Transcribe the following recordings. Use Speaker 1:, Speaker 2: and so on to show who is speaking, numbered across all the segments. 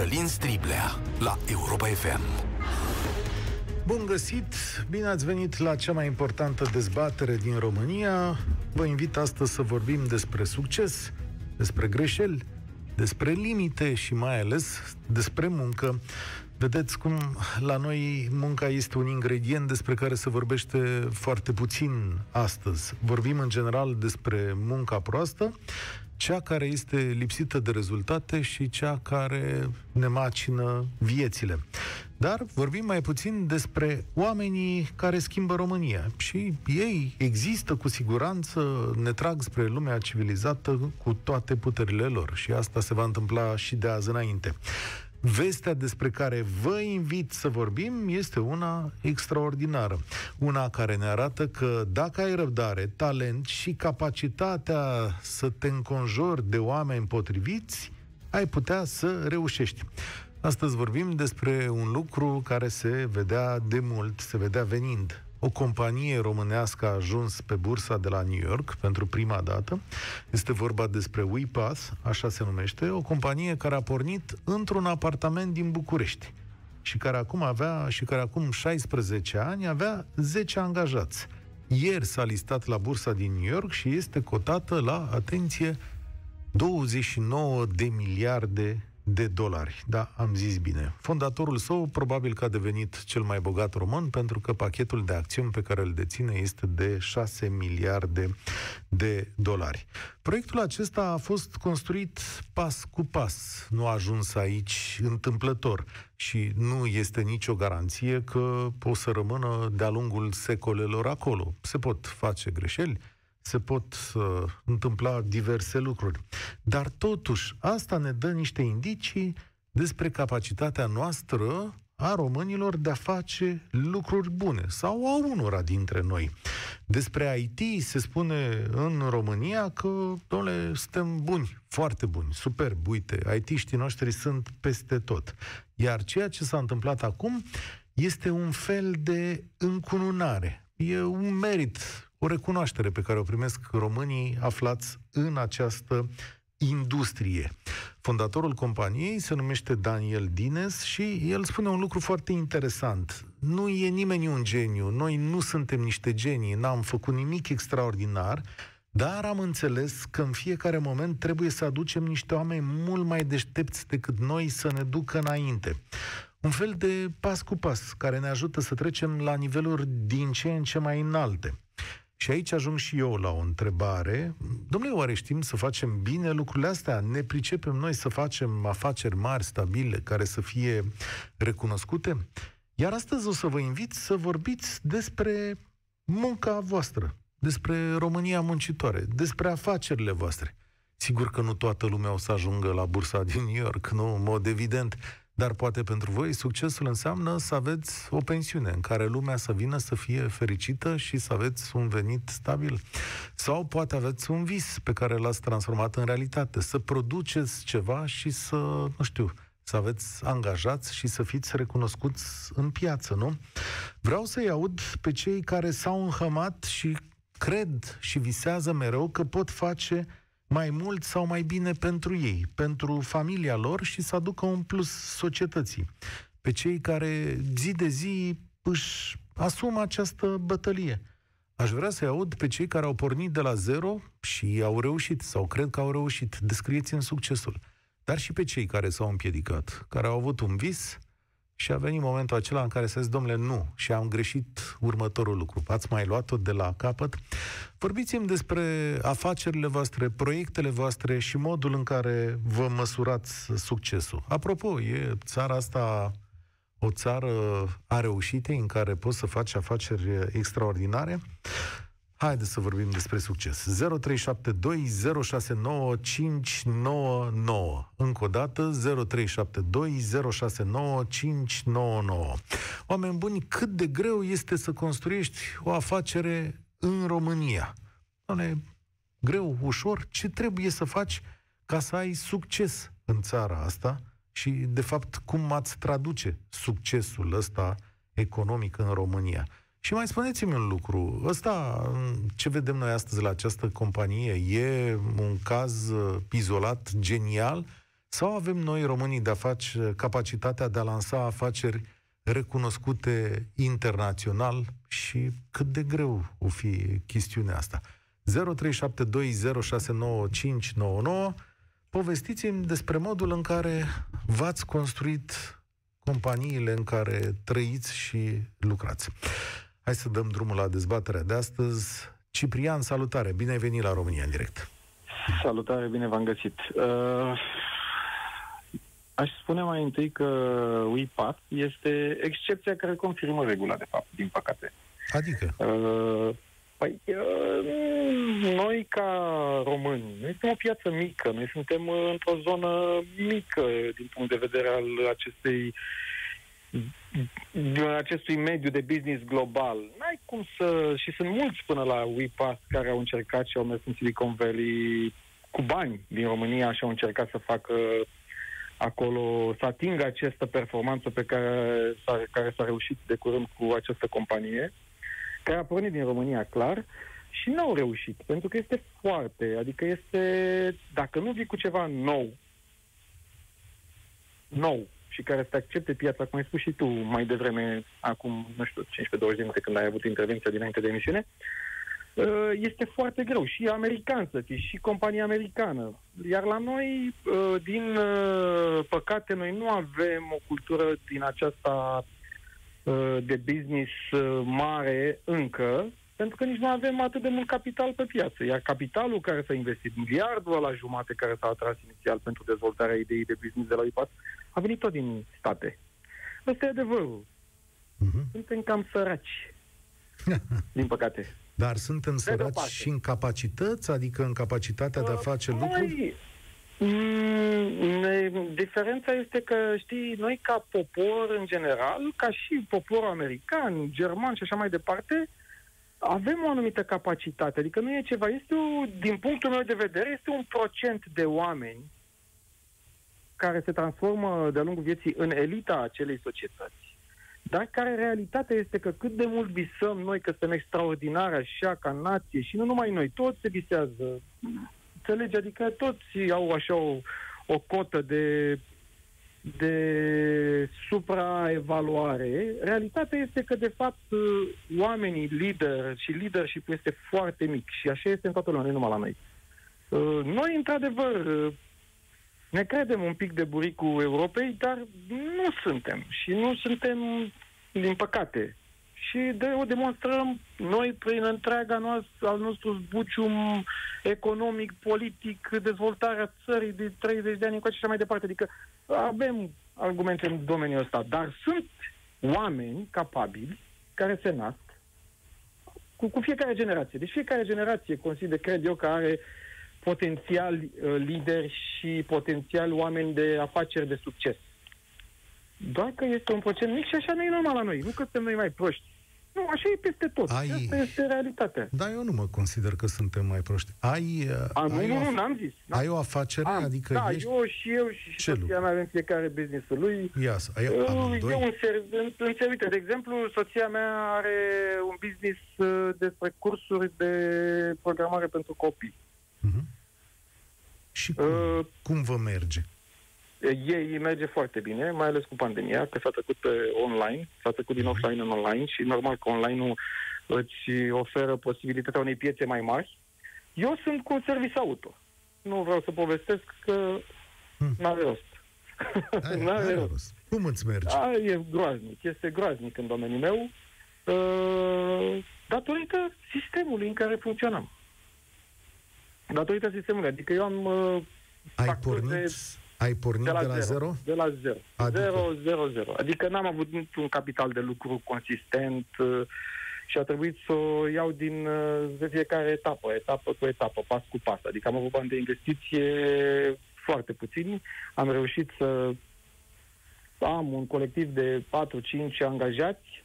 Speaker 1: Cătălin Striblea la Europa FM.
Speaker 2: Bun găsit! Bine ați venit la cea mai importantă dezbatere din România. Vă invit astăzi să vorbim despre succes, despre greșeli, despre limite și mai ales despre muncă. Vedeți cum la noi munca este un ingredient despre care se vorbește foarte puțin astăzi. Vorbim în general despre munca proastă, cea care este lipsită de rezultate și cea care ne macină viețile. Dar vorbim mai puțin despre oamenii care schimbă România. Și ei există cu siguranță, ne trag spre lumea civilizată cu toate puterile lor. Și asta se va întâmpla și de azi înainte. Vestea despre care vă invit să vorbim este una extraordinară. Una care ne arată că dacă ai răbdare, talent și capacitatea să te înconjori de oameni potriviți, ai putea să reușești. Astăzi vorbim despre un lucru care se vedea de mult, se vedea venind o companie românească a ajuns pe bursa de la New York pentru prima dată. Este vorba despre WePath, așa se numește, o companie care a pornit într-un apartament din București și care acum avea și care acum 16 ani avea 10 angajați. Ieri s-a listat la bursa din New York și este cotată la, atenție, 29 de miliarde de dolari. Da, am zis bine. Fondatorul său probabil că a devenit cel mai bogat român pentru că pachetul de acțiuni pe care îl deține este de 6 miliarde de dolari. Proiectul acesta a fost construit pas cu pas. Nu a ajuns aici întâmplător și nu este nicio garanție că o să rămână de-a lungul secolelor acolo. Se pot face greșeli, se pot uh, întâmpla diverse lucruri. Dar totuși, asta ne dă niște indicii despre capacitatea noastră a românilor de a face lucruri bune, sau a unora dintre noi. Despre IT se spune în România că, domnule, suntem buni, foarte buni, superb, uite, IT-știi noștri sunt peste tot. Iar ceea ce s-a întâmplat acum este un fel de încununare. E un merit o recunoaștere pe care o primesc românii aflați în această industrie. Fondatorul companiei se numește Daniel Dines și el spune un lucru foarte interesant. Nu e nimeni un geniu, noi nu suntem niște genii, n-am făcut nimic extraordinar, dar am înțeles că în fiecare moment trebuie să aducem niște oameni mult mai deștepți decât noi să ne ducă înainte. Un fel de pas cu pas care ne ajută să trecem la niveluri din ce în ce mai înalte. Și aici ajung și eu la o întrebare. Domnule, oare știm să facem bine lucrurile astea? Ne pricepem noi să facem afaceri mari, stabile, care să fie recunoscute? Iar astăzi o să vă invit să vorbiți despre munca voastră, despre România muncitoare, despre afacerile voastre. Sigur că nu toată lumea o să ajungă la bursa din New York, nu, în mod evident, dar poate pentru voi succesul înseamnă să aveți o pensiune în care lumea să vină să fie fericită și să aveți un venit stabil. Sau poate aveți un vis pe care l-ați transformat în realitate, să produceți ceva și să, nu știu, să aveți angajați și să fiți recunoscuți în piață, nu? Vreau să-i aud pe cei care s-au înhămat și cred și visează mereu că pot face mai mult sau mai bine pentru ei, pentru familia lor și să aducă un plus societății. Pe cei care zi de zi își asumă această bătălie. Aș vrea să-i aud pe cei care au pornit de la zero și au reușit sau cred că au reușit. Descrieți-mi succesul. Dar și pe cei care s-au împiedicat, care au avut un vis, și a venit momentul acela în care să zic, domnule, nu, și am greșit următorul lucru. Ați mai luat-o de la capăt? Vorbiți-mi despre afacerile voastre, proiectele voastre și modul în care vă măsurați succesul. Apropo, e țara asta o țară a reușite în care poți să faci afaceri extraordinare? Haideți să vorbim despre succes. 0372069599. Încă o dată, 0372069599. Oameni buni, cât de greu este să construiești o afacere în România? Doamne, greu, ușor, ce trebuie să faci ca să ai succes în țara asta? Și, de fapt, cum ați traduce succesul ăsta economic în România? Și mai spuneți-mi un lucru. Ăsta, ce vedem noi astăzi la această companie, e un caz uh, izolat, genial, Sau avem noi, românii, de a face capacitatea de a lansa afaceri recunoscute internațional și cât de greu o fi chestiunea asta? 0372069599 Povestiți-mi despre modul în care v-ați construit companiile în care trăiți și lucrați. Hai să dăm drumul la dezbaterea de astăzi. Ciprian, salutare! Bine ai venit la România în direct!
Speaker 3: Salutare, bine v-am găsit! Uh, aș spune mai întâi că UiPath este excepția care confirmă regula, de fapt, din păcate.
Speaker 2: Adică?
Speaker 3: Uh, Păi, uh, noi ca români, noi suntem o piață mică, noi suntem într-o zonă mică din punct de vedere al acestei acestui mediu de business global. N-ai cum să... Și sunt mulți până la WePass care au încercat și au mers în Silicon Valley cu bani din România și au încercat să facă acolo, să atingă această performanță pe care s-a, care s-a reușit de curând cu această companie care a pornit din România, clar, și nu au reușit, pentru că este foarte, adică este, dacă nu vii cu ceva nou, nou, și care să accepte piața, cum ai spus și tu mai devreme, acum, nu știu, 15-20 de minute când ai avut intervenția dinainte de emisiune, uh, este foarte greu. Și american să fii, și compania americană. Iar la noi, uh, din uh, păcate, noi nu avem o cultură din aceasta de business mare încă, pentru că nici nu avem atât de mult capital pe piață. Iar capitalul care s-a investit, miliardul la jumate care s-a atras inițial pentru dezvoltarea ideii de business de la IPAS, a venit tot din state. Ăsta e adevărul. Uh-huh. Suntem cam săraci. din păcate.
Speaker 2: Dar suntem săraci și în capacități, adică în capacitatea de a face uh, lucruri?
Speaker 3: Mm, diferența este că, știi, noi ca popor în general, ca și poporul american, german și așa mai departe, avem o anumită capacitate. Adică nu e ceva, este o, din punctul meu de vedere, este un procent de oameni care se transformă de-a lungul vieții în elita acelei societăți, dar care realitatea este că cât de mult visăm noi că suntem extraordinari așa ca nație și nu numai noi, toți se visează. Înțelegi? Adică toți au așa o, o cotă de de supraevaluare, realitatea este că, de fapt, oamenii lider și leadership este foarte mic și așa este în toată lumea, nu numai la noi. Noi, într-adevăr, ne credem un pic de buricul Europei, dar nu suntem. Și nu suntem, din păcate. Și de, o demonstrăm noi prin întreaga noastră, al nostru zbucium economic, politic, dezvoltarea țării de 30 de ani încoace și așa mai departe. Adică avem argumente în domeniul ăsta, dar sunt oameni capabili care se nasc cu, cu fiecare generație. Deci fiecare generație consider, cred eu, că are potențial uh, lideri și potențial oameni de afaceri de succes. Doar că este un procent mic și așa nu e normal la noi. Nu că suntem noi mai proști. Nu, așa e peste tot. Ai... Asta este realitatea.
Speaker 2: Da, eu nu mă consider că suntem mai proști. Ai,
Speaker 3: uh, A, ai nu, nu, nu, n-am zis.
Speaker 2: Ai o afacere? Am, adică
Speaker 3: da,
Speaker 2: ești...
Speaker 3: eu și eu și Ce soția mea avem fiecare business-ul lui.
Speaker 2: Ia să, ai, uh, amândoi?
Speaker 3: Eu un ser, în, în, uite, de exemplu, soția mea are un business uh, despre cursuri de programare pentru copii. Uh-huh.
Speaker 2: Și cum, uh, cum vă merge?
Speaker 3: Ei merge foarte bine, mai ales cu pandemia, că s-a trecut pe online, s-a trecut din mhm. offline în online și normal că online-ul îți oferă posibilitatea unei piețe mai mari. Eu sunt cu service auto. Nu vreau să povestesc că hmm. n-are rost.
Speaker 2: n-are rost. rost. Cum îți merge?
Speaker 3: A, e groaznic, este groaznic în domeniul meu, uh, datorită sistemului în care funcționăm. Datorită sistemului. Adică eu am uh,
Speaker 2: ai pornit, ai pornit de la, de la zero? zero?
Speaker 3: De la zero. Adică? Zero, zero, zero. Adică n-am avut un capital de lucru consistent uh, și a trebuit să o iau din uh, de fiecare etapă, etapă cu etapă, pas cu pas. Adică am avut bani de investiție foarte puțini. Am reușit să am un colectiv de 4-5 angajați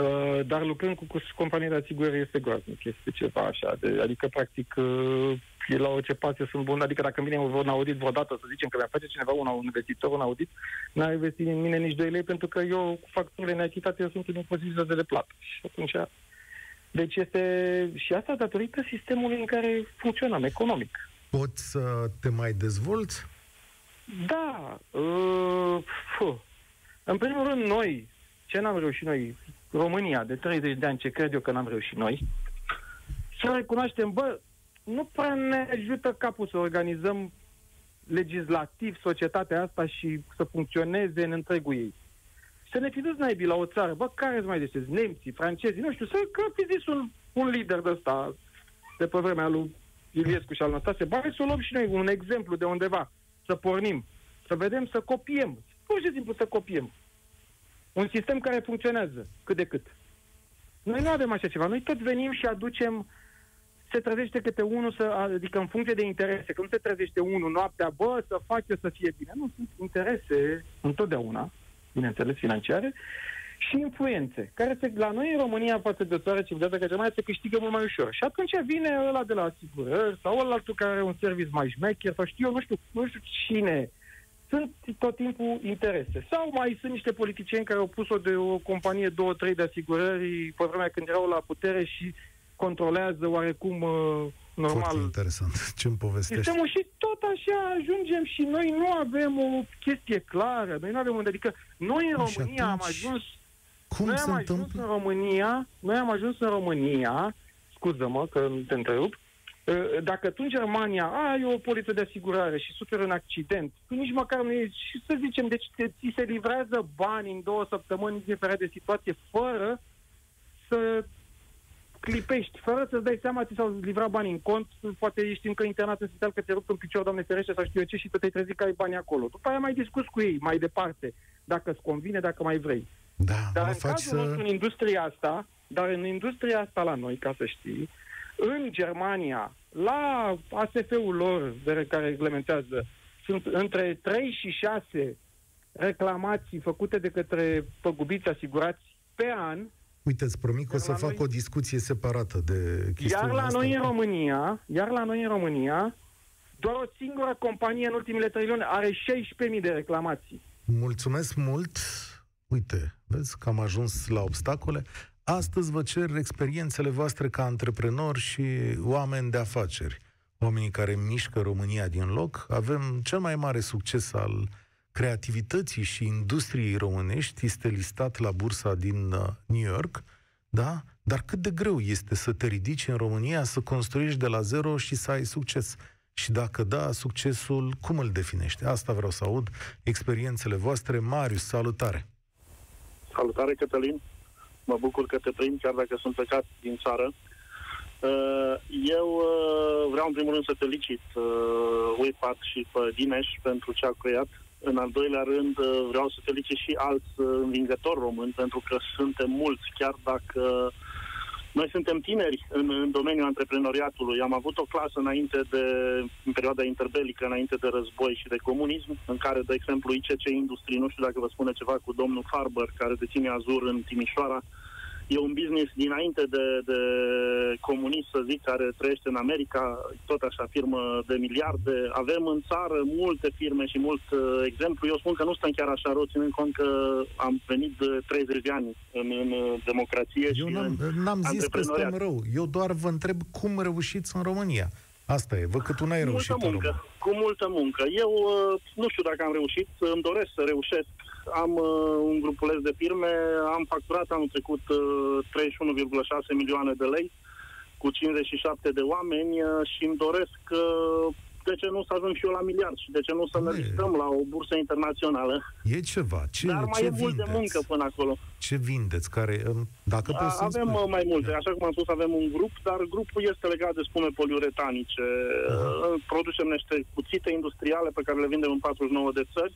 Speaker 3: Uh, dar lucrând cu, cu companii de asigurări este groaznic, este ceva așa. De, adică, practic, uh, la orice pasie sunt bun. Adică dacă vine un audit vreodată, să zicem că mi-a face cineva un, un investitor un audit, n-a investit în mine nici 2 lei, pentru că eu, cu facturile neachitate, eu sunt în posibilitate de plată. Și atunci... Deci este... Și asta datorită sistemului în care funcționăm, economic.
Speaker 2: Poți să te mai dezvolți?
Speaker 3: Da. Uh, fuh. în primul rând, noi, ce n-am reușit noi, România, de 30 de ani, ce cred eu că n-am reușit noi, să recunoaștem, bă, nu prea ne ajută capul să organizăm legislativ societatea asta și să funcționeze în întregul ei. Să ne fi dus naibii la o țară, bă, care mai deștepți? Nemții, francezii, nu știu, să că fi zis un, un lider de ăsta de pe vremea lui Iliescu și al nostru, se bate să o luăm și noi un exemplu de undeva, să pornim, să vedem, să copiem, pur și simplu să copiem. Un sistem care funcționează, cât de cât. Noi nu avem așa ceva. Noi tot venim și aducem se trezește câte unul, să, adică în funcție de interese, că nu se trezește unul noaptea, bă, să face să fie bine. Nu, sunt interese întotdeauna, bineînțeles, financiare, și influențe, care se, la noi în România, față de o țară civilizată ca Germania, se câștigă mult mai ușor. Și atunci vine ăla de la asigurări sau ăla altul care are un service mai șmecher sau știu eu, nu știu, nu știu cine. Sunt tot timpul interese. Sau mai sunt niște politicieni care au pus-o de o companie, două, trei de asigurări pe vremea când erau la putere și controlează oarecum uh, normal. Foarte
Speaker 2: interesant. Ce îmi povestești?
Speaker 3: Sistemul și tot așa ajungem și noi nu avem o chestie clară. Noi nu avem unde. Adică noi în România am ajuns cum noi am ajuns întâmplă? în România, noi am ajuns în România, scuză-mă că te întrerup, uh, dacă tu în Germania ai o poliță de asigurare și suferi un accident, tu nici măcar nu ești, și să zicem, deci ți se livrează bani în două săptămâni, indiferent de situație, fără să clipești, fără să-ți dai seama, ți s-au livrat bani în cont, poate ești încă internat în spital că ți-a rupt în picior, doamne ferește, sau știu eu ce, și tu te-ai trezit că ai bani acolo. După aia mai discuți cu ei mai departe, dacă îți convine, dacă mai vrei.
Speaker 2: Da,
Speaker 3: dar în cazul
Speaker 2: să...
Speaker 3: în industria asta, dar în industria asta la noi, ca să știi, în Germania, la ASF-ul lor de care reglementează, sunt între 3 și 6 reclamații făcute de către păgubiți asigurați pe an
Speaker 2: Uite, îți promit că o să fac noi... o discuție separată de chestiunea
Speaker 3: Iar la
Speaker 2: asta.
Speaker 3: noi în România, iar la noi în România, doar o singură companie în ultimele trei luni are 16.000 de reclamații.
Speaker 2: Mulțumesc mult! Uite, vezi că am ajuns la obstacole. Astăzi vă cer experiențele voastre ca antreprenori și oameni de afaceri. Oamenii care mișcă România din loc. Avem cel mai mare succes al creativității și industriei românești este listat la bursa din uh, New York, da? Dar cât de greu este să te ridici în România, să construiești de la zero și să ai succes? Și dacă da, succesul, cum îl definește? Asta vreau să aud, experiențele voastre. Marius, salutare!
Speaker 4: Salutare, Cătălin! Mă bucur că te prind, chiar dacă sunt plecat din țară. Uh, eu uh, vreau în primul rând să felicit UiPath și pe Dineș pentru ce a creat în al doilea rând, uh, vreau să felicit și alți uh, învingători români, pentru că suntem mulți, chiar dacă noi suntem tineri în, în domeniul antreprenoriatului. Am avut o clasă înainte de, în perioada interbelică, înainte de război și de comunism, în care, de exemplu, ICC Industrie, nu știu dacă vă spune ceva cu domnul Farber, care deține Azur în Timișoara, uh, E un business dinainte de, de comunist, să zic, care trăiește în America, tot așa, firmă de miliarde. Avem în țară multe firme și mult uh, exemplu. Eu spun că nu stăm chiar așa rău, ținând cont că am venit de 30 de ani în, în democrație
Speaker 2: Eu
Speaker 4: și
Speaker 2: n-am, n-am zis că stăm rău. Eu doar vă întreb cum reușiți în România. Asta e, văd că tu n-ai reușit
Speaker 4: multă muncă, Cu multă muncă. Eu uh, nu știu dacă am reușit, îmi doresc să reușesc am uh, un grupuleț de firme, am facturat anul trecut uh, 31,6 milioane de lei cu 57 de oameni uh, și îmi doresc uh, de ce nu să ajung și eu la miliard și de ce nu să ne listăm la o bursă internațională.
Speaker 2: E ceva. Ce,
Speaker 4: Dar mai
Speaker 2: ce
Speaker 4: e vindeți? mult de muncă până acolo.
Speaker 2: Ce vindeți? Care, um, dacă A, poți
Speaker 4: Avem spui. Uh, mai multe. Așa cum am spus, avem un grup, dar grupul este legat de spume poliuretanice. Uh-huh. Producem niște cuțite industriale pe care le vindem în 49 de țări.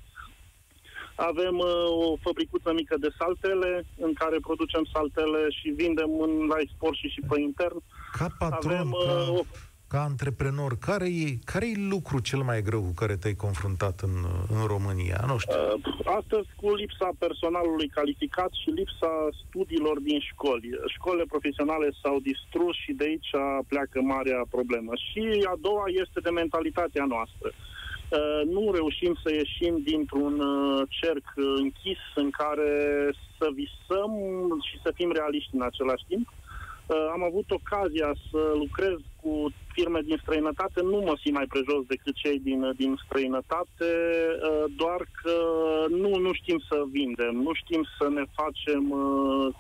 Speaker 4: Avem uh, o fabricuță mică de saltele, în care producem saltele și vindem în, la export și, și pe intern.
Speaker 2: Ca patron, Avem, ca, uh, ca antreprenor, care e, care e lucru cel mai greu cu care te-ai confruntat în, în România? Nu știu. Uh,
Speaker 4: astăzi cu lipsa personalului calificat și lipsa studiilor din școli. Școlile profesionale s-au distrus și de aici pleacă marea problemă. Și a doua este de mentalitatea noastră. Uh, Uh, nu reușim să ieșim dintr-un uh, cerc închis în care să visăm și să fim realiști în același timp. Uh, am avut ocazia să lucrez cu firme din străinătate, nu mă simt mai prejos decât cei din, din străinătate, uh, doar că nu, nu știm să vindem, nu știm să ne facem uh,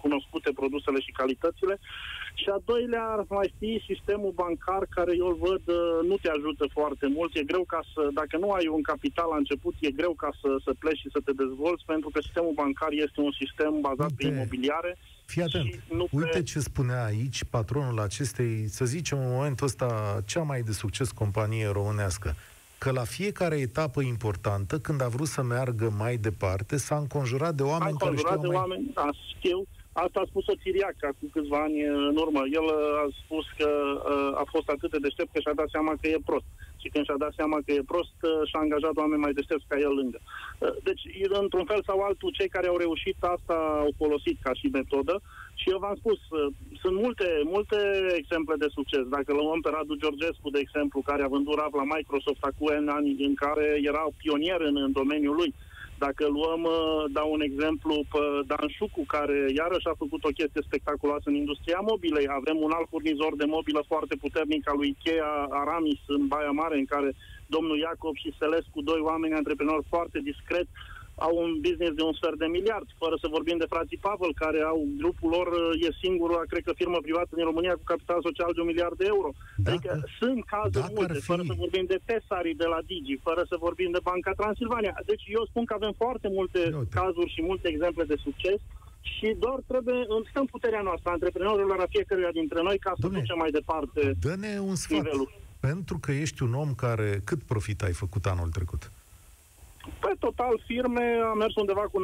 Speaker 4: cunoscute produsele și calitățile. Și a doilea ar mai fi sistemul bancar care eu îl văd nu te ajută foarte mult. E greu ca să, dacă nu ai un capital la început, e greu ca să, să pleci și să te dezvolți pentru că sistemul bancar este un sistem bazat Uite. pe imobiliare
Speaker 2: Fii atent. Uite pe... ce spunea aici patronul acestei, să zicem, în momentul ăsta, cea mai de succes companie românească. Că la fiecare etapă importantă, când a vrut să meargă mai departe, s-a înconjurat de oameni
Speaker 4: care
Speaker 2: știau
Speaker 4: de
Speaker 2: mai...
Speaker 4: oameni, da, știu. Asta a spus-o Țiriac cu câțiva ani în urmă. El a spus că a fost atât de deștept că și-a dat seama că e prost. Și când și-a dat seama că e prost, și-a angajat oameni mai deștepți ca el lângă. Deci, într-un fel sau altul, cei care au reușit asta au folosit ca și metodă și eu v-am spus, sunt multe, multe exemple de succes. Dacă luăm pe Radu Georgescu, de exemplu, care a vândut RAV la Microsoft acum ani în care era pionier în, în domeniul lui, dacă luăm, uh, dau un exemplu, pe Dan Șucu, care iarăși a făcut o chestie spectaculoasă în industria mobilei. Avem un alt furnizor de mobilă foarte puternic al lui Ikea Aramis în Baia Mare, în care domnul Iacob și Selescu, doi oameni antreprenori foarte discret, au un business de un sfert de miliard, fără să vorbim de frații Pavel, care au grupul lor, e singura, cred că, firmă privată din România cu capital social de un miliard de euro. Dacă, adică sunt cazuri multe, fi... fără să vorbim de Pesari de la Digi, fără să vorbim de Banca Transilvania. Deci eu spun că avem foarte multe Uite. cazuri și multe exemple de succes și doar trebuie, stăm puterea noastră, antreprenorilor, a fiecăruia dintre noi, ca să Dom'le, ducem mai departe
Speaker 2: dă-ne un sfat. Nivelul. Pentru că ești un om care... Cât profit ai făcut anul trecut?
Speaker 4: Pe total, firme a mers undeva cu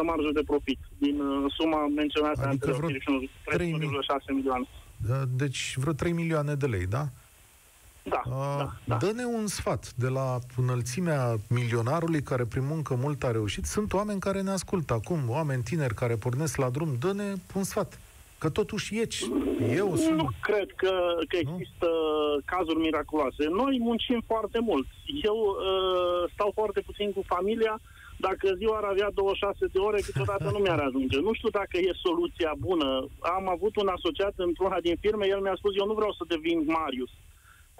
Speaker 4: 9,7% marjă de profit din uh, suma menționată
Speaker 2: adică anterior, 3,6 milioane. Da, deci vreo 3 milioane de lei, da?
Speaker 4: Da, uh, da, da.
Speaker 2: Dă-ne un sfat de la înălțimea milionarului care prin muncă mult a reușit. Sunt oameni care ne ascultă acum, oameni tineri care pornesc la drum. Dă-ne un sfat. Că totuși eci. Eu sunt...
Speaker 4: Nu cred că, că există nu? cazuri miraculoase. Noi muncim foarte mult. Eu uh, stau foarte puțin cu familia. Dacă ziua ar avea 26 de ore, câteodată nu mi-ar ajunge. Nu știu dacă e soluția bună. Am avut un asociat într-una din firme, el mi-a spus, eu nu vreau să devin Marius.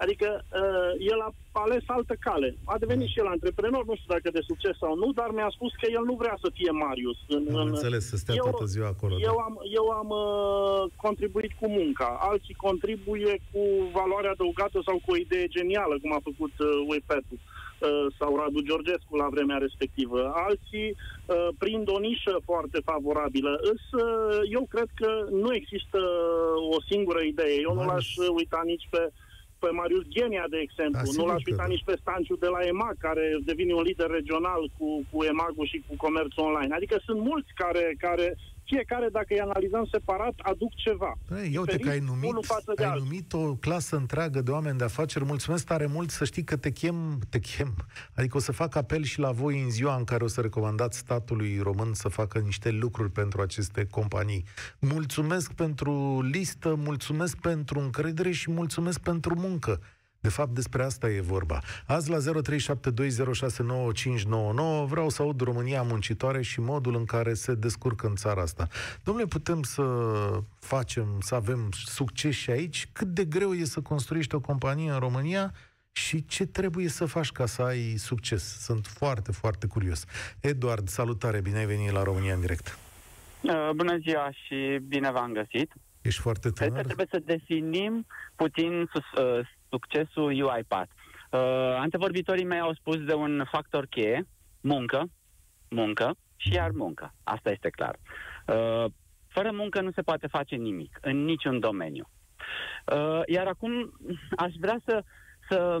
Speaker 4: Adică uh, el a ales altă cale. A devenit și el antreprenor, nu știu dacă de succes sau nu, dar mi-a spus că el nu vrea să fie Marius.
Speaker 2: În, am în... înțeles, să stea eu, toată ziua acolo.
Speaker 4: Eu da. am, eu am uh, contribuit cu munca, alții contribuie cu valoare adăugată sau cu o idee genială, cum a făcut uh, Uepetu uh, sau Radu Georgescu la vremea respectivă. Alții uh, prind o nișă foarte favorabilă. Însă eu cred că nu există o singură idee. Eu Marius. nu l-aș uita nici pe uh, pe Marius Genia, de exemplu. Da, nu l-aș uita nici pe Stanciu de la EMAG, care devine un lider regional cu, cu EMAG-ul și cu comerțul online. Adică sunt mulți care, care fiecare, dacă îi analizăm separat, aduc ceva.
Speaker 2: Ei, uite că ai numit, ai numit o clasă întreagă de oameni de afaceri. Mulțumesc tare mult să știi că te chem, te chem. Adică o să fac apel și la voi în ziua în care o să recomandați statului român să facă niște lucruri pentru aceste companii. Mulțumesc pentru listă, mulțumesc pentru încredere și mulțumesc pentru muncă. De fapt, despre asta e vorba. Azi, la 0372069599, vreau să aud România muncitoare și modul în care se descurcă în țara asta. Domnule, putem să facem, să avem succes și aici? Cât de greu e să construiești o companie în România? și ce trebuie să faci ca să ai succes. Sunt foarte, foarte curios. Eduard, salutare, bine ai venit la România în direct.
Speaker 5: Uh, bună ziua și bine v-am găsit.
Speaker 2: Ești foarte tânăr.
Speaker 5: Cred că trebuie să definim puțin sus, uh, succesul UiPath. Uh, antevorbitorii mei au spus de un factor cheie, muncă, muncă și iar muncă. Asta este clar. Uh, fără muncă nu se poate face nimic, în niciun domeniu. Uh, iar acum aș vrea să, să,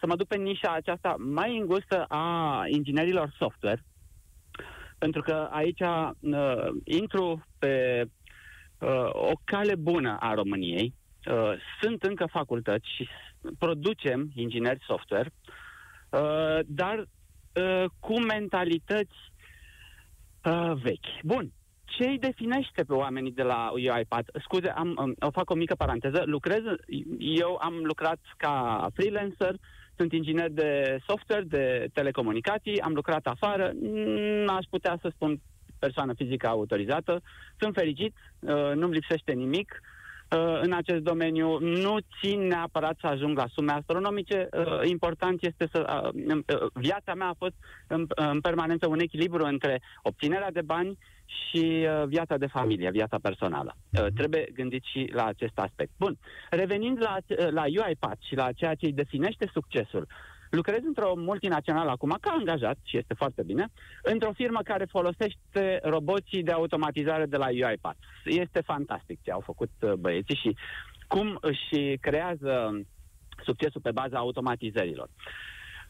Speaker 5: să mă duc pe nișa aceasta mai îngustă a inginerilor software, pentru că aici uh, intru pe uh, o cale bună a României, Uh, sunt încă facultăți și producem ingineri software, uh, dar uh, cu mentalități uh, vechi. Bun. Ce îi definește pe oamenii de la UiPath? Scuze, am, um, o fac o mică paranteză. Lucrez, eu am lucrat ca freelancer, sunt inginer de software, de telecomunicații, am lucrat afară, n-aș putea să spun persoană fizică autorizată. Sunt fericit, uh, nu-mi lipsește nimic, uh, în acest domeniu. Nu țin neapărat să ajung la sume astronomice. Uh, important este să... Uh, uh, viața mea a fost în, în permanență un echilibru între obținerea de bani și uh, viața de familie, viața personală. Uh, trebuie gândit și la acest aspect. Bun. Revenind la, uh, la UiPath și la ceea ce îi definește succesul, lucrez într-o multinațională acum ca angajat, și este foarte bine, într-o firmă care folosește roboții de automatizare de la UiPath. Este fantastic ce au făcut uh, băieții și cum își creează succesul pe baza automatizărilor.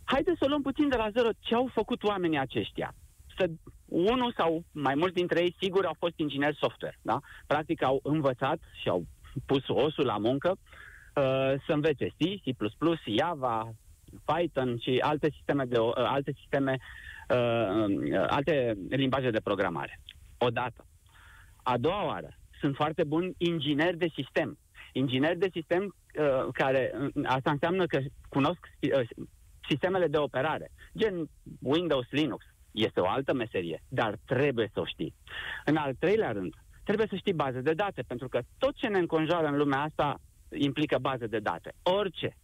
Speaker 5: Haideți să luăm puțin de la zero ce au făcut oamenii aceștia să unul sau mai mulți dintre ei, sigur, au fost ingineri software. Da? Practic au învățat și au pus osul la muncă uh, să învețe C, C++, Java, Python și alte sisteme, de, uh, alte, sisteme uh, uh, alte limbaje de programare. Odată. A doua oară, sunt foarte buni ingineri de sistem. Ingineri de sistem uh, care, uh, asta înseamnă că cunosc uh, sistemele de operare, gen Windows, Linux, este o altă meserie, dar trebuie să o știi. În al treilea rând, trebuie să știi baze de date, pentru că tot ce ne înconjoară în lumea asta implică baze de date. Orice.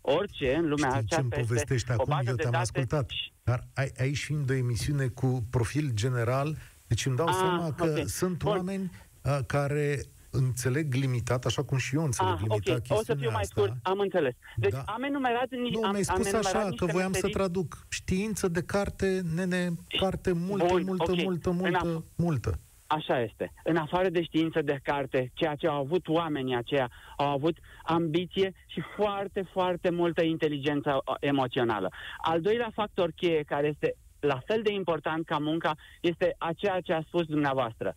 Speaker 5: Orice în lumea
Speaker 2: Știi
Speaker 5: aceasta
Speaker 2: ce povestești
Speaker 5: este
Speaker 2: acum?
Speaker 5: o bază
Speaker 2: Eu
Speaker 5: de
Speaker 2: te-am
Speaker 5: date.
Speaker 2: ascultat. Dar ai, aici fiind o emisiune cu profil general, deci îmi dau
Speaker 5: Ah,
Speaker 2: seama că
Speaker 5: ok.
Speaker 2: sunt
Speaker 5: Bun.
Speaker 2: oameni uh, care înțeleg limitat, așa cum și eu înțeleg
Speaker 5: Ah,
Speaker 2: limitat
Speaker 5: ok, o să fiu mai
Speaker 2: asta.
Speaker 5: scurt, am înțeles. Deci
Speaker 2: Da.
Speaker 5: am enumerat ni-
Speaker 2: Nu,
Speaker 5: am,
Speaker 2: mi-ai
Speaker 5: am
Speaker 2: spus
Speaker 5: enumerat
Speaker 2: așa,
Speaker 5: niște
Speaker 2: că voiam să
Speaker 5: meserii.
Speaker 2: traduc știință de carte, nene, carte multă,
Speaker 5: Bun,
Speaker 2: multă,
Speaker 5: ok.
Speaker 2: multă,
Speaker 5: În
Speaker 2: multă, multă.
Speaker 5: Așa este. În afară de știință de carte, ceea ce au avut oamenii aceia, au avut ambiție și foarte, foarte multă inteligență uh, emoțională. Al doilea factor cheie, care este la fel de important ca munca, este aceea ce a spus dumneavoastră.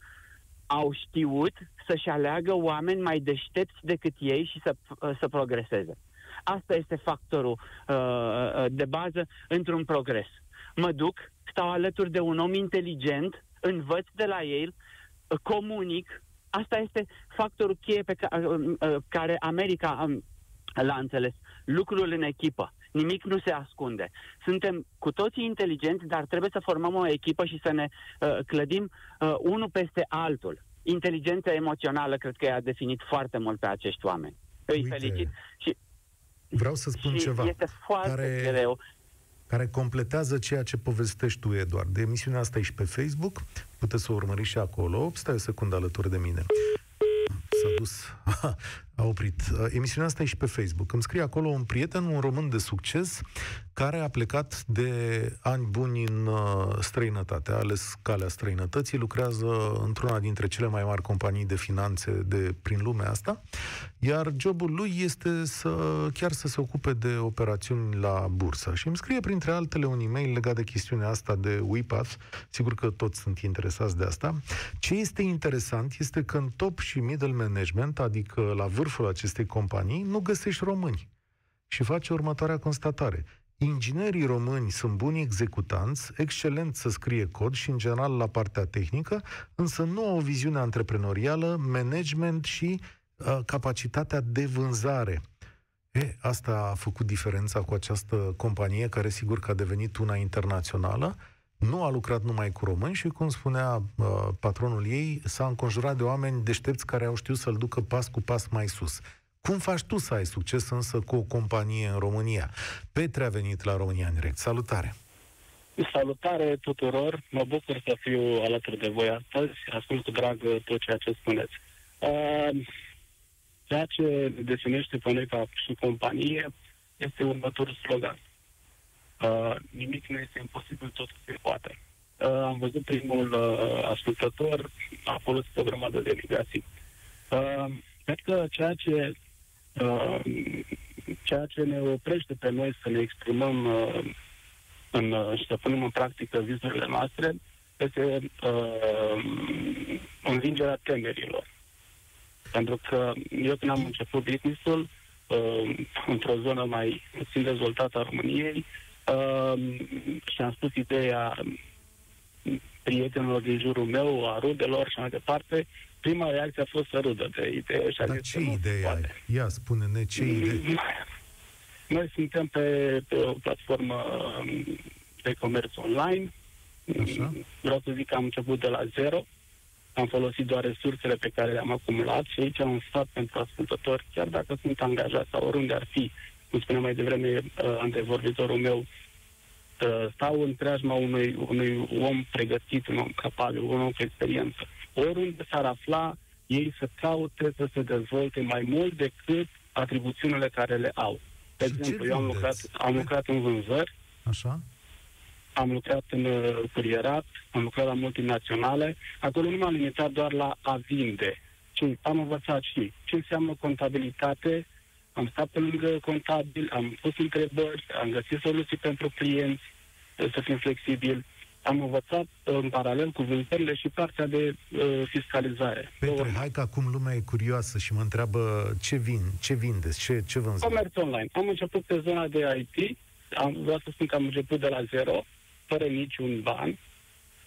Speaker 5: Au știut să-și aleagă oameni mai deștepți decât ei și să, uh, să progreseze. Asta este factorul uh, uh, de bază într-un progres. Mă duc, stau alături de un om inteligent, învăț de la el, uh, comunic. Asta este factorul cheie pe care, uh, uh, care America um, l-a înțeles. Lucrul în echipă. Nimic nu se ascunde. Suntem cu toții inteligenți, dar trebuie să formăm o echipă și să ne uh, clădim uh, unul peste altul. Inteligența emoțională cred că i-a definit foarte mult pe acești oameni. Îi
Speaker 2: Uite,
Speaker 5: felicit. Și,
Speaker 2: Vreau să spun
Speaker 5: și
Speaker 2: ceva
Speaker 5: este foarte
Speaker 2: care-
Speaker 5: greu.
Speaker 2: Care completează ceea ce povestești tu, Eduard. Emisiunea asta e și pe Facebook, puteți să o urmăriți și acolo. Stai o secundă alături de mine. S-a dus, a oprit. Emisiunea asta e și pe Facebook. Îmi scrie acolo un prieten, un român de succes, care a plecat de ani buni în uh, străinătate. A ales calea străinătății, lucrează într-una dintre cele mai mari companii de finanțe de prin lumea asta, iar jobul lui este să chiar să se ocupe de operațiuni la bursă. Și îmi scrie printre altele un e-mail legat de chestiunea asta de WePath. Sigur că toți sunt interesați de asta. Ce este interesant este că în top și middle management, adică la vârful acestei companii, nu găsești români. Și face următoarea constatare. Inginerii români sunt buni executanți, excelent să scrie cod și, în general, la partea tehnică, însă nu au o viziune antreprenorială, management și uh, capacitatea de vânzare. E, asta a făcut diferența cu această companie, care sigur că a devenit una internațională, nu a lucrat numai cu români și, cum spunea uh, patronul ei, s-a înconjurat de oameni deștepți care au știut să-l ducă pas cu pas mai sus. Cum faci tu să ai succes însă cu o companie în România? Petre a venit la România în direct. Salutare!
Speaker 6: Salutare tuturor, mă bucur să fiu alături de voi astăzi, ascult cu drag tot ceea ce spuneți. Uh, ceea ce definește pe noi ca și companie este următorul slogan. Uh, nimic nu este imposibil, totul se poate. Uh, am văzut primul uh, ascultător, a folosit o grămadă de negații. Uh, cred că ceea ce uh, ceea ce ne oprește pe noi să ne exprimăm uh, în, uh, și să punem în practică visurile noastre este uh, învingerea temerilor. Pentru că eu când am început business-ul uh, într-o zonă mai puțin dezvoltată a României uh, și am spus ideea prietenilor din jurul meu, a rudelor și mai departe, prima reacție a fost să rudă de idee. Și a
Speaker 2: Dar
Speaker 6: zis
Speaker 2: ce
Speaker 6: că nu se
Speaker 2: idee ai?
Speaker 6: poate.
Speaker 2: Ia, spune-ne ce idee.
Speaker 6: Noi suntem pe, pe o platformă de comerț online.
Speaker 2: Așa.
Speaker 6: Vreau să zic că am început de la zero. am folosit doar resursele pe care le-am acumulat și aici am un sfat pentru ascultători, chiar dacă sunt angajați sau oriunde ar fi, cum spunea mai devreme uh, antevorbitorul meu, uh, stau în preajma unui, unui om pregătit, un om capabil, un om cu experiență. Oriunde s-ar afla, ei să caute să se dezvolte mai mult decât atribuțiunile care le au. De
Speaker 2: Și
Speaker 6: exemplu,
Speaker 2: ce
Speaker 6: eu am
Speaker 2: vindeți?
Speaker 6: lucrat, am lucrat în vânzări,
Speaker 2: Așa?
Speaker 6: am lucrat în uh, curierat, am lucrat la multinaționale. Acolo nu m-am limitat doar la a vinde, ci am învățat și ce înseamnă contabilitate, am stat pe lângă contabil, am pus întrebări, am găsit soluții pentru clienți, uh, să fim flexibili. Am învățat uh, în paralel cu vânzările și partea de uh, fiscalizare.
Speaker 2: Petre,
Speaker 6: Două-
Speaker 2: hai că acum lumea e curioasă și mă întreabă ce vin, ce vindeți, ce, ce vânzări.
Speaker 6: Comerț online. Am început pe zona de IT, am, vreau să spun că am început de la zero, fără niciun ban.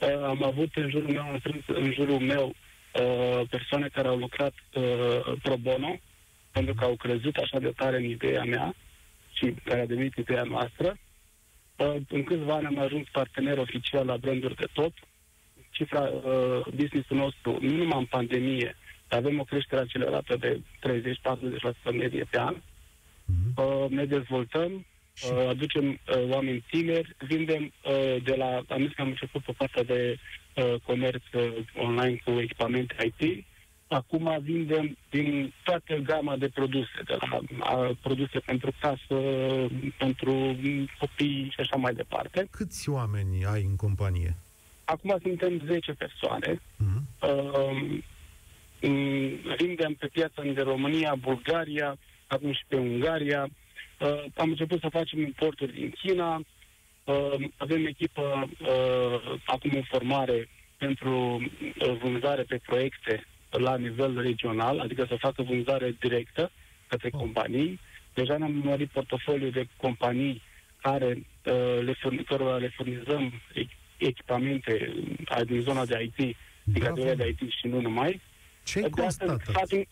Speaker 6: Uh, am avut în jurul meu, am strâns în jurul meu uh, persoane care au lucrat uh, pro bono, pentru că au crezut așa de tare în ideea mea și care a devenit ideea noastră. Uh, în câțiva ani am ajuns partener oficial la branduri de top. Cifra uh, business-ul nostru, nu numai în pandemie, dar avem o creștere accelerată de 30-40% medie pe an.
Speaker 2: Mhm.
Speaker 6: Uh, ne dezvoltăm,
Speaker 2: Și-
Speaker 6: uh, aducem uh, oameni tineri, vindem uh, de la, am zis că am început pe partea de uh, comerț uh, online cu echipamente IT, acum vindem din toată gama de produse, de la uh, produse pentru casă, pentru copii și așa mai departe.
Speaker 2: Câți oameni ai în companie?
Speaker 6: Acum suntem 10 persoane,
Speaker 2: Mhm.
Speaker 6: uh, vindem pe piața de România, Bulgaria, acum și pe Ungaria. Uh, am început să facem importuri din China. Uh, avem echipă uh, acum în formare pentru uh, vânzare pe proiecte la nivel regional, adică să facă vânzare directă către
Speaker 2: Oh.
Speaker 6: companii. Deja ne-am mărit portofoliul de companii care uh, le, furni, cărora le furnizăm ech- echipamente uh, din zona de IT, din
Speaker 2: Bravo.
Speaker 6: categoria de IT și nu numai.
Speaker 2: Ce ai
Speaker 6: De asta
Speaker 2: constatat?
Speaker 6: facem,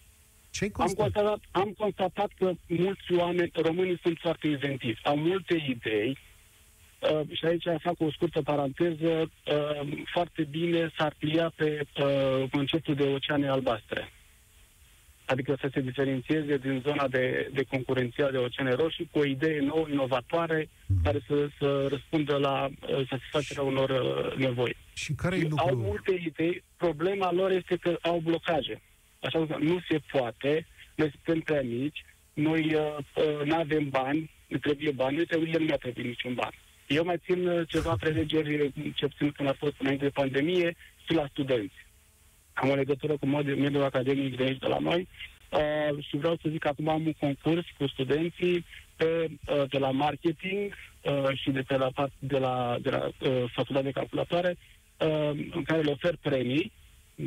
Speaker 2: Ce ai
Speaker 6: am
Speaker 2: constatat?
Speaker 6: constatat, am constatat că mulți oameni, românii sunt foarte inventivi, au multe idei uh, și aici fac o scurtă paranteză, uh, foarte bine s-ar plia pe uh, conceptul de oceane albastre. Adică să se diferențieze din zona de, de concurențial de oceane roșii cu o idee nouă, inovatoare,
Speaker 2: Mhm.
Speaker 6: care să, să răspundă la uh, satisfacerea unor uh, nevoi.
Speaker 2: Și care e
Speaker 6: Au
Speaker 2: lucru?
Speaker 6: multe idei, problema lor este că au blocaje. Așa că nu se poate, noi suntem prea mici, noi uh, uh, nu avem bani, ne trebuie bani, nu trebuie, el nu mi-a trebuit niciun ban. Eu mai țin uh, ceva prelegeri, ce țin când a fost înainte de pandemie, și la studenți. Am o legătură cu mod- mediul academic de aici, de la noi, uh, și vreau să zic că acum am un concurs cu studenții pe, uh, de la marketing uh, și de, pe la, part- de la, de la uh, facultatea de calculatoare, uh, în care le ofer premii,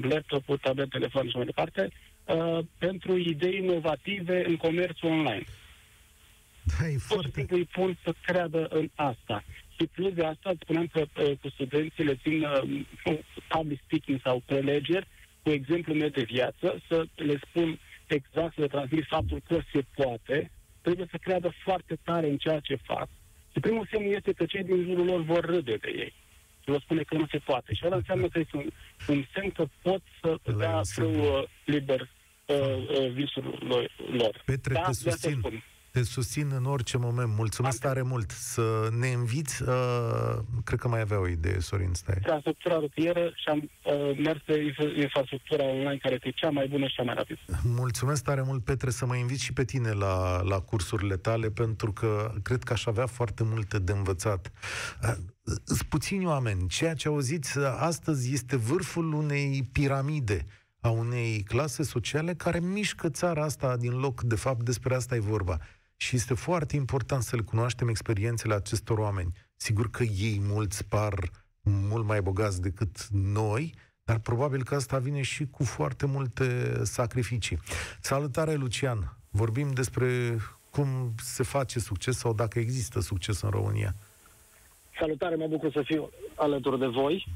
Speaker 6: laptop, tablet, telefon și așa mai departe, uh, pentru idei inovative în comerțul online.
Speaker 2: Da, e
Speaker 6: Pur și
Speaker 2: foarte...
Speaker 6: simplu îi pun să creadă în asta. Și plus de asta, spuneam că uh, cu studenții le țin uh, public speaking sau prelegeri cu exemplu meu de viață, să le spun exact, să le transmit faptul că se poate, trebuie să creadă foarte tare în ceea ce fac. Și primul semn este că cei din jurul lor vor râde de ei. Și vă spune că nu se poate. Și ăla înseamnă că este un, un semn că pot să
Speaker 2: Ăla e
Speaker 6: dea
Speaker 2: un
Speaker 6: frâu
Speaker 2: semn.
Speaker 6: uh, liber uh, uh, visul lor- lor.
Speaker 2: Petre,
Speaker 6: da,
Speaker 2: te
Speaker 6: de asta
Speaker 2: susțin.
Speaker 6: Spun.
Speaker 2: Te susțin în orice moment. Mulțumesc
Speaker 6: Am-
Speaker 2: tare mult. Să ne inviți, uh, cred că mai avea o idee, Sorin, stai.
Speaker 6: infrastructura rutieră și am uh, mers pe infra- infrastructura online care este cea mai bună și cea mai rapidă.
Speaker 2: Mulțumesc tare mult, Petre, să mă invit și pe tine la, la cursurile tale, pentru că cred că aș avea foarte multe de învățat. Uh, Sunt puțini oameni. Ceea ce auziți uh, astăzi este vârful unei piramide a unei clase sociale care mișcă țara asta din loc. De fapt, despre asta e vorba. Și este foarte important să le cunoaștem experiențele acestor oameni. Sigur că ei mulți par mult mai bogați decât noi, dar probabil că asta vine și cu foarte multe sacrificii. Salutare, Lucian! Vorbim despre cum se face succes sau dacă există succes în România.
Speaker 7: Salutare, mă bucur să fiu alături de voi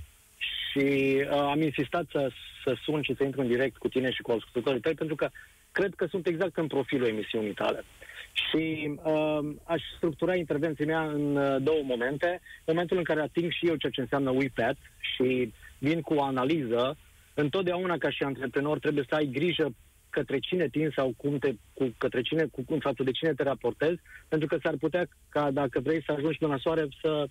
Speaker 7: și uh, am insistat să, să sun și să intru în direct cu tine și cu ascultătorii tăi pentru că cred că sunt exact în profilul emisiunii tale. Și uh, aș structura intervenția mea în uh, două momente. Momentul în care ating și eu ceea ce înseamnă WePat și vin cu o analiză întotdeauna ca și antreprenor trebuie să ai grijă către cine tin sau cum te, cu, către cine, cu, în față de cine te raportezi, pentru că s-ar putea ca dacă vrei să ajungi până la soare să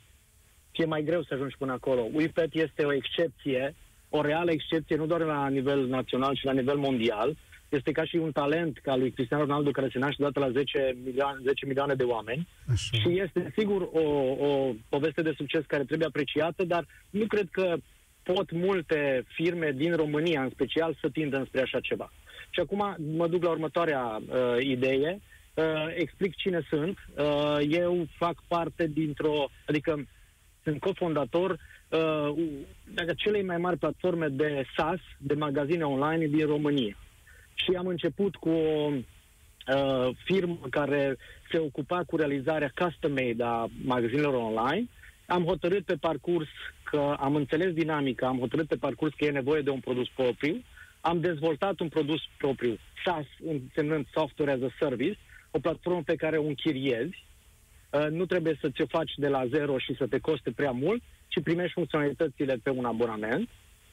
Speaker 7: fie mai greu să ajungi până acolo. UIPET este o excepție, o reală excepție, nu doar la nivel național, ci la nivel mondial. Este ca și un talent ca lui Cristiano Ronaldo care se naște dată la 10 milioane, 10 milioane de oameni.
Speaker 2: Așa.
Speaker 7: Și este sigur o, o poveste de succes care trebuie apreciată, dar nu cred că pot multe firme din România, în special, să tindă înspre așa ceva. Și acum mă duc la următoarea uh, idee. Uh, explic cine sunt. Uh, eu fac parte dintr-o, adică sunt cofondator uh, de celei mai mari platforme de SaaS, de magazine online din România. Și am început cu o uh, firmă care se ocupa cu realizarea custom-made a magazinelor online. Am hotărât pe parcurs că am înțeles dinamica, am hotărât pe parcurs că e nevoie de un produs propriu, am dezvoltat un produs propriu, SaaS, însemnând Software as a Service, o platformă pe care o închiriezi, uh, nu trebuie să ți-o faci de la zero și să te coste prea mult, ci primești funcționalitățile pe un abonament.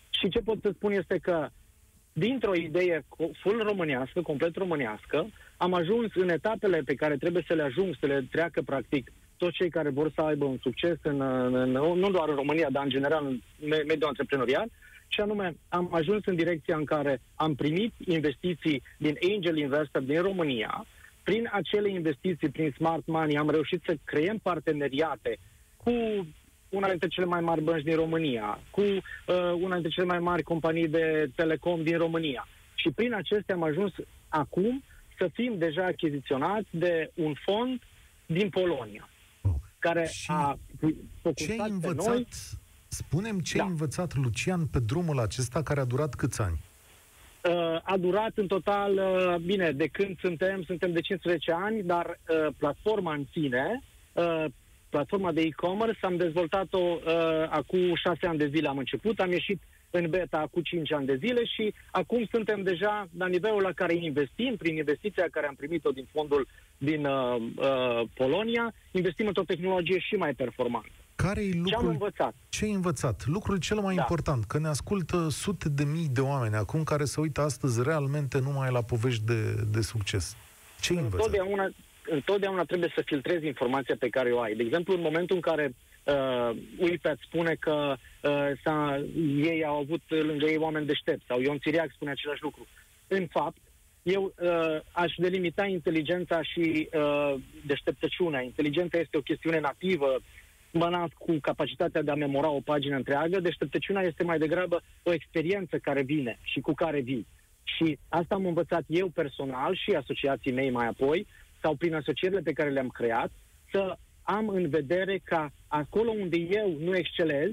Speaker 7: Și ce pot să spun este că dintr-o idee full românească, complet românească, am ajuns în etapele pe care trebuie să le ajung, să le treacă practic toți cei care vor să aibă un succes, în, în, în, nu doar în România, dar în general în mediul antreprenorial, și anume am ajuns în direcția în care am primit investiții din angel investor din România. Prin acele investiții, prin smart money, am reușit să creăm parteneriate cu una dintre cele mai mari bănci din România, cu uh, una dintre cele mai mari companii de telecom din România. Și prin acestea am ajuns acum să fim deja achiziționați de un fond din Polonia,
Speaker 2: Oh.
Speaker 7: care
Speaker 2: Și
Speaker 7: a
Speaker 2: Ce
Speaker 7: focusat
Speaker 2: ai
Speaker 7: pe
Speaker 2: învățat,
Speaker 7: noi.
Speaker 2: spunem ce
Speaker 7: Da.
Speaker 2: ai învățat, Lucian, pe drumul acesta care a durat câți ani?
Speaker 7: Uh, a durat în total, uh, bine, de când suntem, suntem de 15 ani, dar uh, platforma în sine, uh, platforma de e-commerce, am dezvoltat-o uh, acum 6 ani de zile am început, am ieșit în beta acum 5 ani de zile și acum suntem deja la nivelul la care investim, prin investiția care am primit-o din fondul din uh, uh, Polonia, investim într-o tehnologie și mai performantă.
Speaker 2: Care e
Speaker 7: Ce am
Speaker 2: lucrul,
Speaker 7: învățat?
Speaker 2: ce ai învățat? Lucrul cel mai
Speaker 7: Da.
Speaker 2: important, că ne ascultă sute de mii de oameni acum care se uită astăzi realmente numai la povești de, de succes. Ce ai învățat?
Speaker 7: întotdeauna, întotdeauna trebuie să filtrezi informația pe care o ai. De exemplu, în momentul în care uh, UIPET spune că uh, s-a, ei au avut lângă ei oameni deștepți, sau Ion Țiriac spune același lucru. În fapt, eu uh, aș delimita inteligența și uh, deșteptăciunea. Inteligența este o chestiune nativă, mă nasc cu capacitatea de a memora o pagină întreagă, deșteptăciunea este mai degrabă o experiență care vine și cu care vii. Și asta am învățat eu personal și asociații mei mai apoi, sau prin asocierile pe care le-am creat, să am în vedere ca acolo unde eu nu excelez,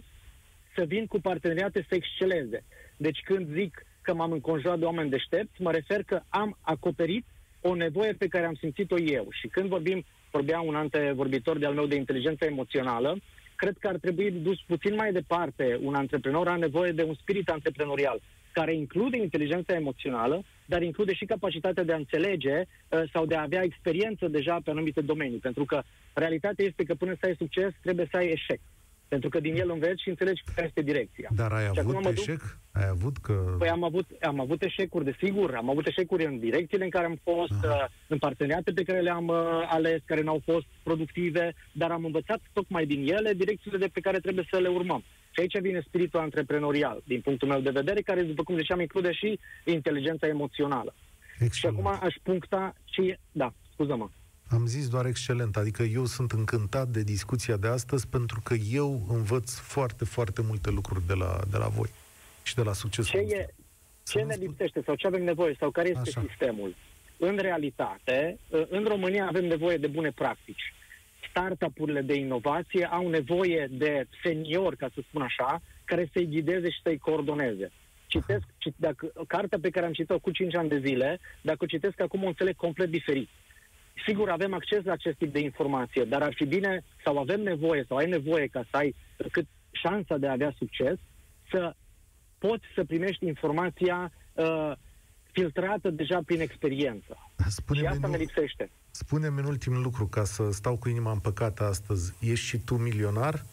Speaker 7: să vin cu parteneriate să exceleze. Deci când zic că m-am înconjurat de oameni deștepți, mă refer că am acoperit o nevoie pe care am simțit-o eu. Și când vorbim, vorbea un antevorbitor de-al meu de inteligență emoțională, cred că ar trebui dus puțin mai departe. Un antreprenor are nevoie de un spirit antreprenorial care include inteligența emoțională, dar include și capacitatea de a înțelege uh, sau de a avea experiență deja pe anumite domenii. Pentru că realitatea este că până să ai succes, trebuie să ai eșec. Pentru că din el înveți și înțelegi care este direcția.
Speaker 2: Dar ai
Speaker 7: Și acum
Speaker 2: avut
Speaker 7: mă duc-
Speaker 2: eșec? Ai avut că...
Speaker 7: Păi am avut, am avut eșecuri, desigur. Am avut eșecuri în direcțiile în care am fost, uh, în parteneriate pe care le-am uh, ales, care n-au fost productive, dar am învățat tocmai din ele direcțiile de pe care trebuie să le urmăm. Și aici vine spiritul antreprenorial, din punctul meu de vedere, care, după cum ziceam, include și inteligența emoțională. Și
Speaker 2: Excelent.
Speaker 7: acum aș puncta ce... Da, scuză-mă.
Speaker 2: Am zis doar excelent, adică eu sunt încântat de discuția de astăzi pentru că eu învăț foarte, foarte multe lucruri de la, de la voi și de la succesul
Speaker 7: Ce,
Speaker 2: vostru.
Speaker 7: e,
Speaker 2: Să
Speaker 7: ce
Speaker 2: nu
Speaker 7: ne
Speaker 2: spun-
Speaker 7: lipsește sau ce avem nevoie sau care este
Speaker 2: Așa.
Speaker 7: sistemul? În realitate, în România avem nevoie de bune practici. Startup-urile de inovație au nevoie de seniori, ca să spun așa, care să-i ghideze și să-i coordoneze. Citesc, cit, dacă, cartea pe care am citit-o cu 5 ani de zile, dacă o citesc acum o înțeleg complet diferit. Sigur, avem acces la acest tip de informație, dar ar fi bine sau avem nevoie sau ai nevoie ca să ai cât șansa de a avea succes, să poți să primești informația uh, filtrată deja prin experiență. Și
Speaker 2: Spune-mi,
Speaker 7: asta ne
Speaker 2: în,
Speaker 7: lipsește.
Speaker 2: spune-mi în ultim lucru, ca să stau cu inima împăcată astăzi. Ești și tu milionar?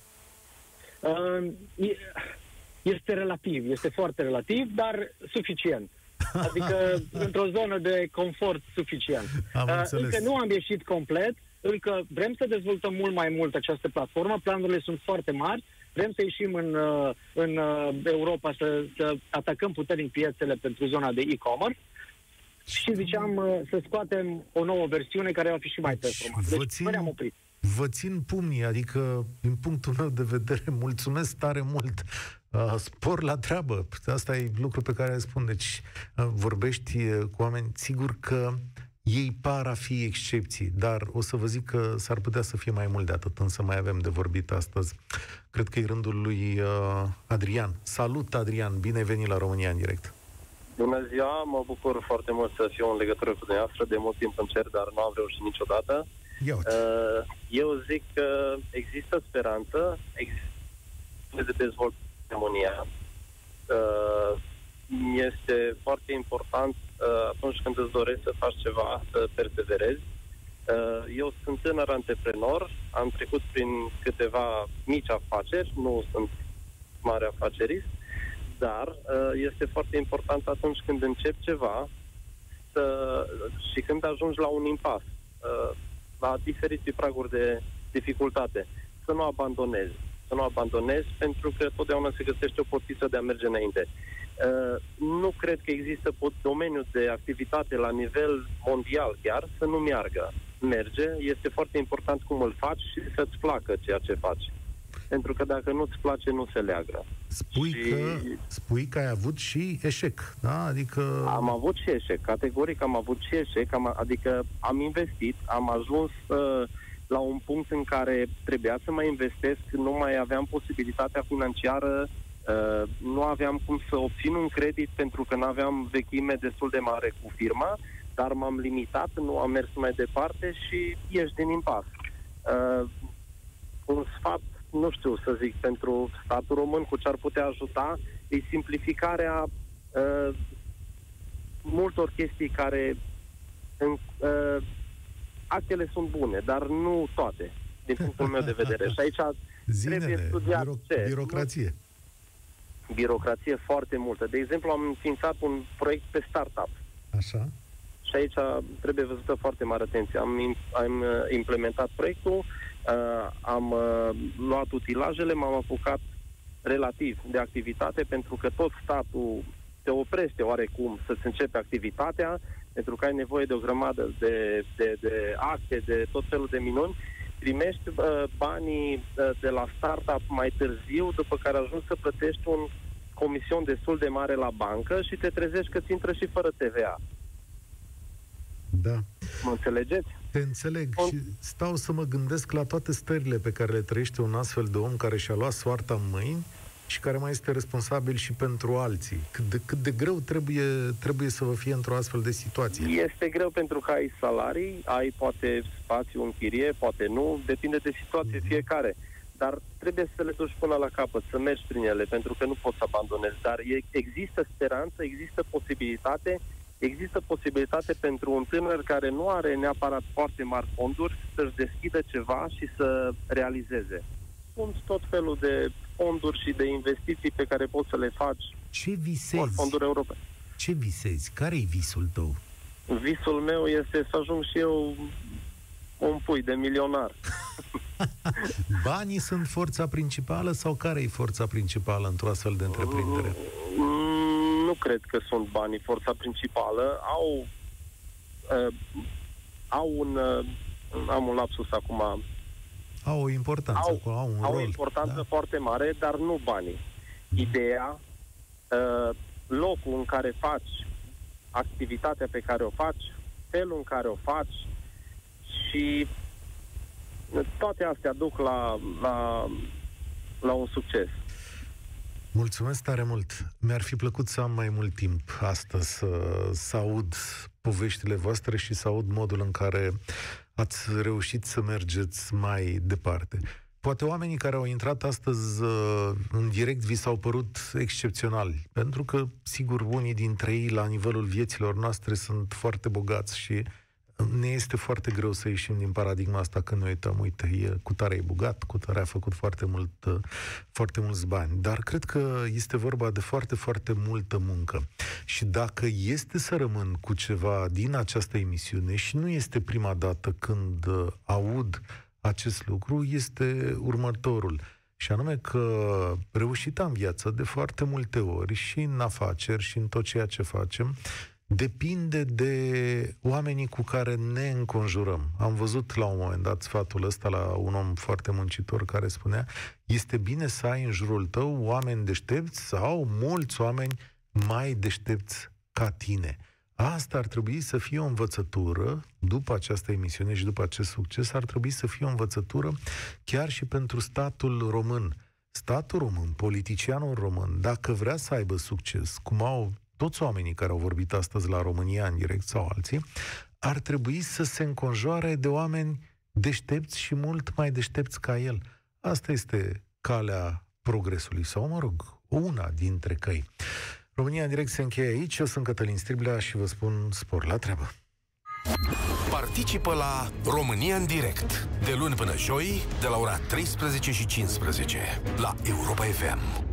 Speaker 7: Uh, e- este relativ, este foarte relativ, dar suficient. Adică într-o zonă de confort suficient.
Speaker 2: Am
Speaker 7: Uh,
Speaker 2: înțeles.
Speaker 7: Încă nu am ieșit complet, încă vrem să dezvoltăm mult mai mult această platformă, planurile sunt foarte mari, vrem să ieșim în, uh, în uh, Europa să, să atacăm puternic piețele pentru zona de e-commerce și ziceam uh, să scoatem o nouă versiune care va fi și mai
Speaker 2: Deci,
Speaker 7: performantă.
Speaker 2: vă
Speaker 7: Deci,
Speaker 2: țin-
Speaker 7: nu ne-am oprit.
Speaker 2: Vă țin pumnii, adică, din punctul meu de vedere, mulțumesc tare mult. Uh, spor la treabă. Asta e lucru pe care îl spun. Deci, uh, vorbești uh, cu oameni, sigur că ei par a fi excepții, dar o să vă zic că s-ar putea să fie mai mult de atât, însă mai avem de vorbit astăzi. Cred că e rândul lui uh, Adrian. Salut, Adrian! Bine ai venit la România în direct!
Speaker 8: Bună ziua, mă bucur foarte mult să fiu în legătură cu dumneavoastră. De mult timp încerc, dar nu am reușit niciodată.
Speaker 2: Ia uite.
Speaker 8: Uh, Eu zic că există speranță, există de dezvoltare în România. Uh, Este foarte important uh, atunci când îți dorești să faci ceva, să perseverezi. Uh, Eu sunt tânăr antreprenor, am trecut prin câteva mici afaceri, nu sunt mare afacerist, dar uh, este foarte important atunci când începi ceva să, și când ajungi la un impas, uh, la diferite praguri de dificultate, să nu abandonezi. Să nu abandonezi pentru că totdeauna se găsește o portiță de a merge înainte. Uh, nu cred că există pot- domeniu de activitate la nivel mondial chiar să nu meargă. Merge, este foarte important cum îl faci și să-ți placă ceea ce faci. Pentru că dacă nu-ți place, nu se leagă.
Speaker 2: Spui,
Speaker 8: și-
Speaker 2: că, spui că ai avut și eșec, da? Adică...
Speaker 8: Am avut și eșec, categoric am avut și eșec, am, adică am investit, am ajuns uh, la un punct în care trebuia să mai investesc, nu mai aveam posibilitatea financiară, uh, nu aveam cum să obțin un credit pentru că nu aveam vechime destul de mare cu firma, dar m-am limitat, nu am mers mai departe și ieși din impas. Uh, un sfat, nu știu să zic, pentru statul român cu ce ar putea ajuta, e simplificarea uh, multor chestii care în, uh, actele sunt bune, dar nu toate, din punctul meu de vedere. Și aici trebuie
Speaker 2: Zinele,
Speaker 8: studiat
Speaker 2: biro-
Speaker 8: ce?
Speaker 2: birocrație.
Speaker 8: Birocrație foarte multă. De exemplu, am înființat un proiect pe startup
Speaker 2: Așa?
Speaker 8: și aici trebuie văzută foarte mare atenție. Am, im- am uh, implementat proiectul, uh, am uh, luat utilajele, m-am apucat relativ de activitate, pentru că tot statul te oprește oarecum să-ți începe activitatea, pentru că ai nevoie de o grămadă de, de, de acte, de tot felul de minuni, primești uh, banii uh, de la startup mai târziu, după care ajungi să plătești un comision destul de mare la bancă și te trezești că ți intră și fără TVA.
Speaker 2: Da.
Speaker 8: Mă înțelegeți?
Speaker 2: Te înțeleg
Speaker 8: On-
Speaker 2: și stau să mă gândesc la toate stările pe care le trăiește un astfel de om care și-a luat soarta în mâini și care mai este responsabil și pentru alții. Cât de, cât de greu trebuie, trebuie să vă fie într-o astfel de situație.
Speaker 8: Este greu pentru că ai salarii, ai poate spațiu în chirie, poate nu, depinde de situație
Speaker 2: Mhm.
Speaker 8: fiecare. Dar trebuie să le duci până la capăt, să mergi prin ele, pentru că nu poți să abandonezi. Dar e, există speranță, există posibilitate, există posibilitate pentru un tânăr care nu are neapărat foarte mari fonduri să-și deschidă ceva și să realizeze. Sunt tot felul de fonduri și de investiții pe care poți să le faci,
Speaker 2: Ce
Speaker 8: ori
Speaker 2: visezi?
Speaker 8: fonduri europene.
Speaker 2: Ce visezi? Care-i visul tău?
Speaker 8: Visul meu este să ajung și eu un pui de milionar.
Speaker 2: Banii sunt forța principală sau care e forța principală într-o astfel de întreprindere?
Speaker 8: Mm, Nu cred că sunt banii forța principală. Au uh, au un uh, am un lapsus acum.
Speaker 2: Au o importanță,
Speaker 8: Au,
Speaker 2: au un
Speaker 8: au
Speaker 2: rol.
Speaker 8: o importanță
Speaker 2: da.
Speaker 8: foarte mare, dar nu banii. Ideea, uh, locul în care faci activitatea pe care o faci, felul în care o faci și toate astea duc la, la, la un succes.
Speaker 2: Mulțumesc tare mult. Mi-ar fi plăcut să am mai mult timp astăzi să, să aud poveștile voastre și să aud modul în care ați reușit să mergeți mai departe. Poate oamenii care au intrat astăzi uh, în direct vi s-au părut excepționali, pentru că, sigur, unii dintre ei, la nivelul vieților noastre, sunt foarte bogați și ne este foarte greu să ieșim din paradigma asta când ne uităm, uite, e, cu tare e bogat, cu tare a făcut foarte, mult, uh, foarte mulți bani. Dar cred că este vorba de foarte, foarte multă muncă. Și dacă este să rămân cu ceva din această emisiune, și nu este prima dată când uh, aud acest lucru, este următorul. Și anume că reușita în viață de foarte multe ori și în afaceri și în tot ceea ce facem depinde de oamenii cu care ne înconjurăm. Am văzut la un moment dat sfatul ăsta la un om foarte muncitor care spunea este bine să ai în jurul tău oameni deștepți sau mulți oameni mai deștepți ca tine. Asta ar trebui să fie o învățătură, după această emisiune și după acest succes, ar trebui să fie o învățătură chiar și pentru statul român. Statul român, politicianul român, dacă vrea să aibă succes, cum au toți oamenii care au vorbit astăzi la România în direct sau alții, ar trebui să se înconjoare de oameni deștepți și mult mai deștepți ca el. Asta este calea progresului, sau, mă rog, una dintre căi. România în direct se încheie aici. Eu sunt Cătălin Striblea și vă spun spor la treabă.
Speaker 1: Participă la România în direct de luni până joi de la ora 13 și 15 la Europa FM.